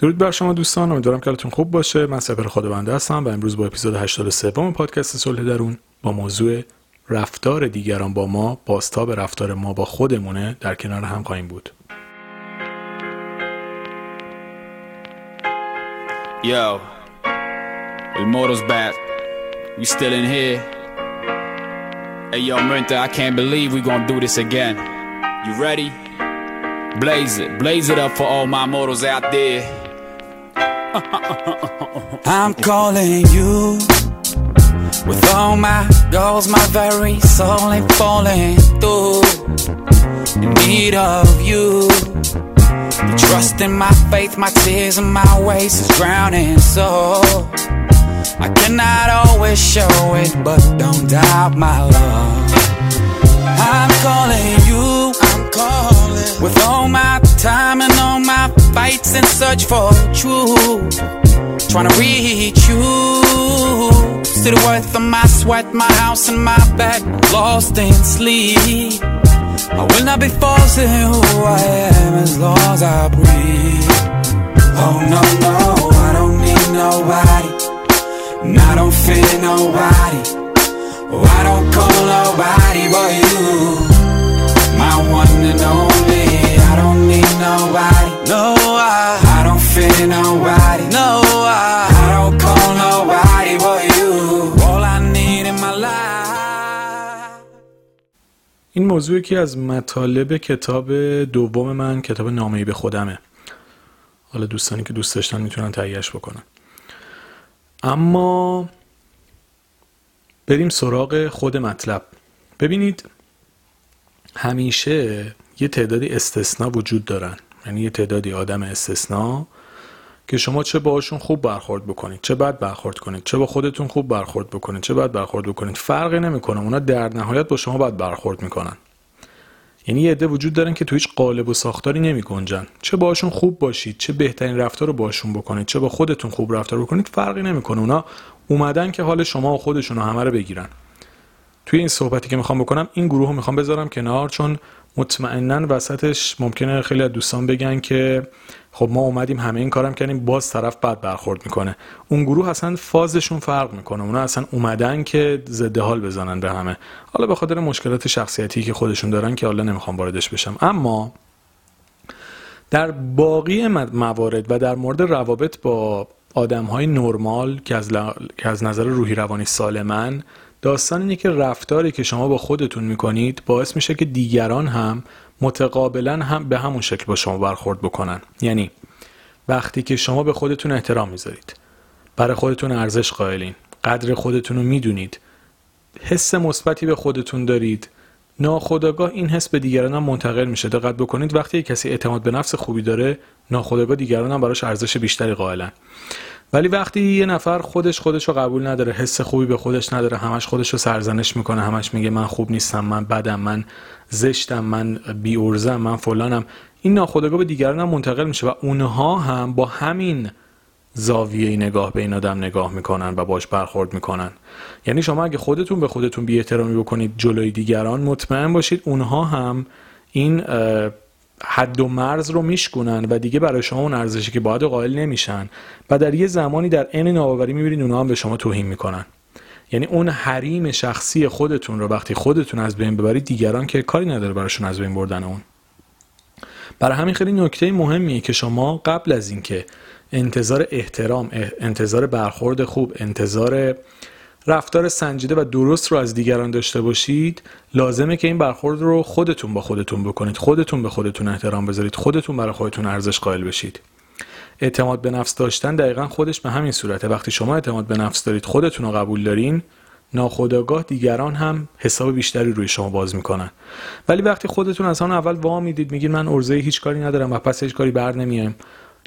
درود بر شما دوستان امیدوارم که حالتون خوب باشه من سپر خداونده هستم و امروز با اپیزود 83 پادکست صلح درون با موضوع رفتار دیگران با ما بازتاب رفتار ما با خودمونه در کنار هم خواهیم بود Yo, El Moro's back. We still in here. Hey yo, Merinta, I can't believe we gonna do this again. You ready? Blaze it, blaze it up for all my mortals out there. I'm calling you with all my goals, my very soul ain't falling through. In need of you. The trust in my faith, my tears and my ways is drowning. So I cannot always show it, but don't doubt my love. I'm calling you. Calling with all my time and all my fights and search for truth. Trying to reach you. The worth of my sweat, my house and my bed, lost in sleep. I will not be forcing who I am as long as I breathe. Oh no, no, I don't need nobody. And I don't fear nobody. این موضوع یکی از مطالب کتاب دوم من کتاب نامه‌ای به خودمه. حالا دوستانی که دوست داشتن می‌تونن تهیهش بکنن. اما بریم سراغ خود مطلب. ببینید همیشه یه تعدادی استثنا وجود دارن. یعنی یه تعدادی آدم استثنا که شما چه باهاشون خوب برخورد بکنید چه بد برخورد کنید چه با خودتون خوب برخورد بکنید چه بد برخورد بکنید فرقی نمی‌کنه. اونا در نهایت با شما بد برخورد می‌کنن. یعنی یه عده وجود دارن که تو هیچ قالب و ساختاری نمی گنجن چه باشون خوب باشید چه بهترین رفتار رو باشون بکنید چه با خودتون خوب رفتار بکنید فرقی نمی‌کنه. اونا اومدن که حال شما و خودشون رو همه رو بگیرن. توی این صحبتی که می‌خوام بکنم این گروه رو می‌خوام بذارم کنار چون مطمئنا وسطش ممکنه خیلی از دوستان بگن که خب ما اومدیم همه این کارم کردیم باز طرف بد برخورد می‌کنه. اون گروه اصلا فازشون فرق می‌کنه. اونا اصلا اومدن که ضد حال بزنن به همه. حالا به خاطر مشکلات شخصیتی که خودشون دارن که حالا نمی‌خوام واردش بشم. اما در باقی موارد و در مورد روابط با آدم های نرمال که از, ل... که از نظر روحی روانی سالمن داستان اینه که رفتاری که شما با خودتون می‌کنید باعث میشه که دیگران هم متقابلا هم به همون شکل با شما برخورد بکنن. یعنی وقتی که شما به خودتون احترام می‌ذارید برای خودتون ارزش قائلین قدر خودتون رو می‌دونید حس مثبتی به خودتون دارید ناخداگاه این حس به دیگران هم منتقل میشه. دقت بکنید وقتی کسی اعتماد به نفس خوبی داره ناخداگاه دیگران هم براش ارزش بیشتری قائلن. ولی وقتی یه نفر خودش خودش رو قبول نداره حس خوبی به خودش نداره همش خودش رو سرزنش می‌کنه همش میگه من خوب نیستم من بدم من زشتم من بیورزم من فلانم این ناخودآگاه به دیگران هم منتقل میشه و اونها هم با همین زاویه نگاه به این آدم نگاه می‌کنن و باش برخورد می‌کنن. یعنی شما اگه خودتون به خودتون بی احترامی بکنید جلوی دیگران مطمئن باشید اونها هم این حد و مرز رو میشکنن و دیگه برای شما اون ارزشی که باید قائل نمیشن و در یه زمانی در عین ناباوری می‌بینید اونها هم به شما توهین می‌کنن. یعنی اون حریم شخصی خودتون رو وقتی خودتون از بین ببرید دیگران که کاری نداره براشون از بین بردن اون. برای همین خیلی نکته مهمیه که شما قبل از اینکه انتظار احترام انتظار برخورد خوب انتظار رفتار سنجیده و درست رو از دیگران داشته باشید لازمه که این برخورد رو خودتون با خودتون بکنید. خودتون به خودتون احترام بذارید. خودتون برای خودتون ارزش قائل بشید. اعتماد به نفس داشتن دقیقا خودش به همین صورته. وقتی شما اعتماد به نفس دارید خودتون رو قبول دارین ناخداگاه دیگران هم حساب بیشتری روی شما باز می‌کنن. ولی وقتی خودتون از آن اول وا می‌دید میگید من ارزه هیچ کاری ندارم و پس هیچ کاری بر نمیام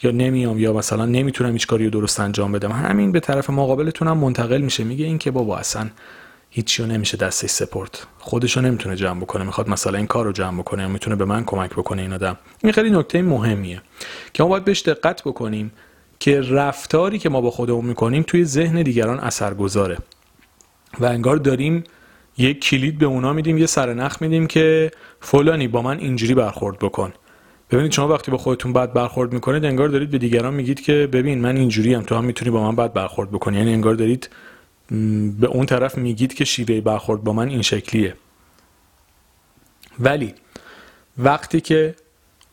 یا نمیام یا مثلا نمی‌تونم هیچ کاری رو درست انجام بدم. همین به طرف مقابلتون هم منتقل میشه. میگه این که بابا اصلا هیچی رو نمیشه دستش سپورت خودشو نمی‌تونه جمع بکنه. می‌خواد مثلا این کار رو جمع بکنه یا می‌تونه به من کمک بکنه این آدم. این خیلی نکته مهمیه که ما باید بهش دقت بکنیم که رفتاری که ما با خودمون می‌کنیم توی ذهن دیگران اثر گذاره و انگار داریم یک کلید به اونا میدیم یه سرنخ میدیم که فلانی با من اینجوری برخورد بکن. ببینید شما وقتی با خودتون بد برخورد می‌کنید انگار دارید به دیگران میگید که ببین من اینجوری هم تو هم می‌تونی با من بد برخورد بکنی. یعنی انگار دارید به اون طرف میگید که شیوه برخورد با من این شکلیه. ولی وقتی که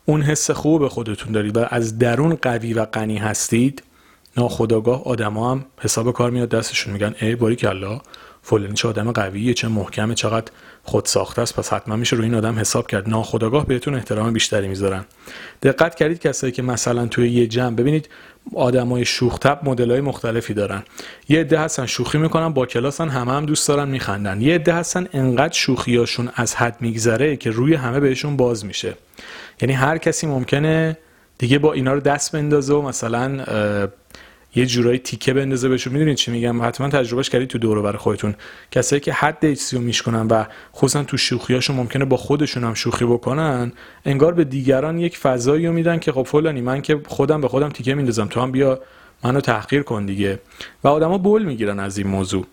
اون حس خوب به خودتون دارید و از درون قوی و غنی هستید ناخداگاه آدما هم حساب کار میاد دستشون میگن ای باری کلا فلانی چه آدم قویه چه محکمه چقدر خود ساخته است. پس حتما میشه روی این آدم حساب کرد. ناخداگاه بهتون احترام بیشتری می‌ذارن. دقت کردید کسایی که مثلا توی یه جمع ببینید آدمای شوخ تب مدلای مختلفی دارن. یه عده هستن شوخی می‌کنن با کلاسن همه هم دوست دارن میخندن. یه عده هستن انقدر شوخیاشون از حد میگذره که روی همه بهشون باز میشه. یعنی هر کسی ممکنه دیگه با اینا رو دست بندازه و مثلا یه جورایی تیکه بندازه بهشون. می‌دونید چی میگم؟ حتما تجربهش کردید تو دور برای خودتون. کسایی که حد ایچ رو میشکنن و خصوصا تو شوخیاشون ممکنه با خودشون هم شوخی بکنن انگار به دیگران یک فضایی رو میدن که خب فلانی من که خودم به خودم تیکه میندازم. تو هم بیا منو تحقیر کن دیگه. و آدما بول می‌گیرن از این موضوع.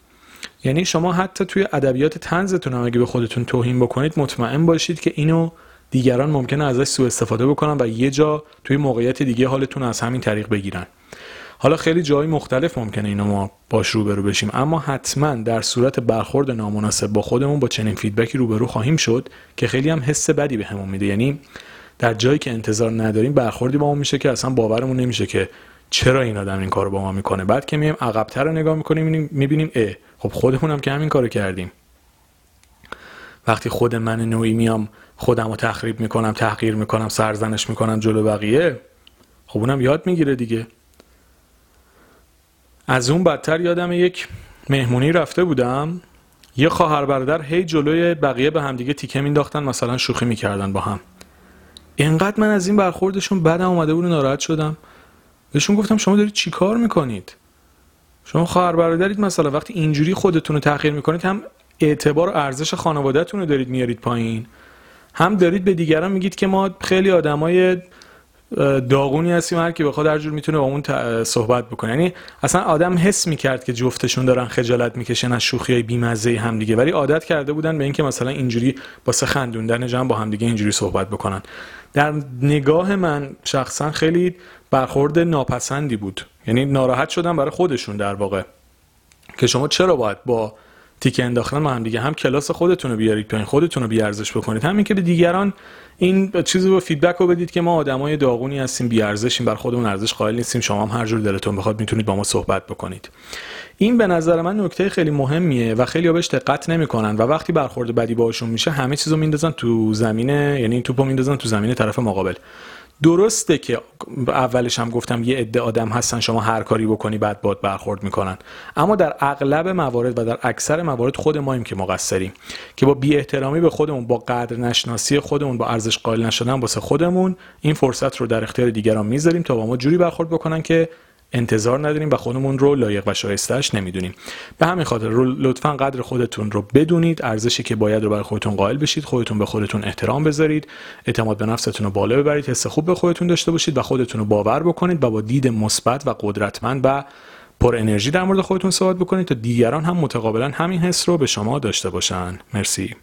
یعنی شما حتی توی ادبیات تنزتون هم اگه به خودتون توهین بکنید مطمئن باشید که اینو دیگران ممکنه ازش سوء استفاده بکنن و یه جا توی موقعیت دیگه حالتون از همین طریق بگیرن. حالا خیلی جای مختلف ممکنه اینو ما باش روبرو بشیم. اما حتما در صورت برخورد نامناسب با خودمون با چنین فیدبکی روبرو خواهیم شد که خیلی هم حس بدی بهمون به میده. یعنی در جایی که انتظار نداریم برخوردی با ما میشه که اصلا باورمون نمیشه که چرا این آدم این کارو با ما می‌کنه. بعد که میایم عقبتر رو نگاه می‌کنیم می‌بینیم اه خب خودمون هم که همین کارو کردیم. وقتی خود من نوعی میام خودم رو تخریب می‌کنم تحقیر می‌کنم سرزنش می‌کنم جلو بقیه خب اونم یاد می‌گیره دیگه. از اون بدتر یادم یک مهمونی رفته بودم. یه خواهر برادر هی جلوی بقیه به همدیگه تیکه مینداختن مثلا شوخی می‌کردن با هم. اینقدر من از این برخوردشون بدم اومده بود ناراحت شدم. بهشون گفتم شما دارید چی کار می‌کنید؟ شما خواهر برادرید مثلا وقتی اینجوری خودتون رو تأخیر می‌کنید هم اعتبار و ارزش خانوادهتون رو دارید میارید پایین. هم دارید به دیگران میگید که ما خیلی آدمای داغونی هستیم هر کی بخواد هر جور می‌تونه با اون صحبت بکنه. یعنی اصلا آدم حس می‌کرد که جفتشون دارن خجالت می‌کشن از شوخی های بیمزه هم دیگه ولی عادت کرده بودن به اینکه مثلا اینجوری واسه خندوندن جمع با هم دیگه اینجوری صحبت بکنن. در نگاه من شخصا خیلی برخورد ناپسندی بود. یعنی ناراحت شدم برای خودشون در واقع. که شما چرا باید با تیکه انداختن ما هم دیگه. هم کلاس خودتون رو بیارید پایین خودتون رو بیارزش بکنید. همین که به دیگران این چیزی رو فیدبک رو بدید که ما آدمای داغونی هستیم بی ارزشیم بر خودمون ارزش قائل نیستیم. شما هم هر جور دلتون بخواد می‌تونید با ما صحبت بکنید. این به نظر من نکته خیلی مهمیه و خیلی بهش دقت نمی‌کنن و وقتی برخورد بدی باشون میشه همه چیزو میندازن تو زمینه یعنی توپو میندازن تو زمینه طرف مقابل. درسته که اولش هم گفتم یه عده آدم هستن شما هر کاری بکنی بعد باد برخورد می‌کنن. اما در اغلب موارد و در اکثر موارد خود ماییم که مقصریم. که با بی احترامی به خودمون با قدر نشناسی خودمون با ارزش قائل نشدن واسه خودمون این فرصت رو در اختیار دیگران می‌ذاریم تا با ما جوری برخورد بکنن که انتظار نداریم و خودمون رو لایق و شایستهش نمی‌دونیم. به همین خاطر لطفا قدر خودتون رو بدونید. ارزشی که باید رو برای خودتون قائل بشید. خودتون به خودتون احترام بذارید. اعتماد به نفستون رو بالا ببرید. حس خوب به خودتون داشته باشید و خودتون رو باور بکنید و با دید مثبت و قدرتمند و پر انرژی در مورد خودتون صحبت بکنید تا دیگران هم متقابلا همین حس رو به شما داشته باشن. مرسی.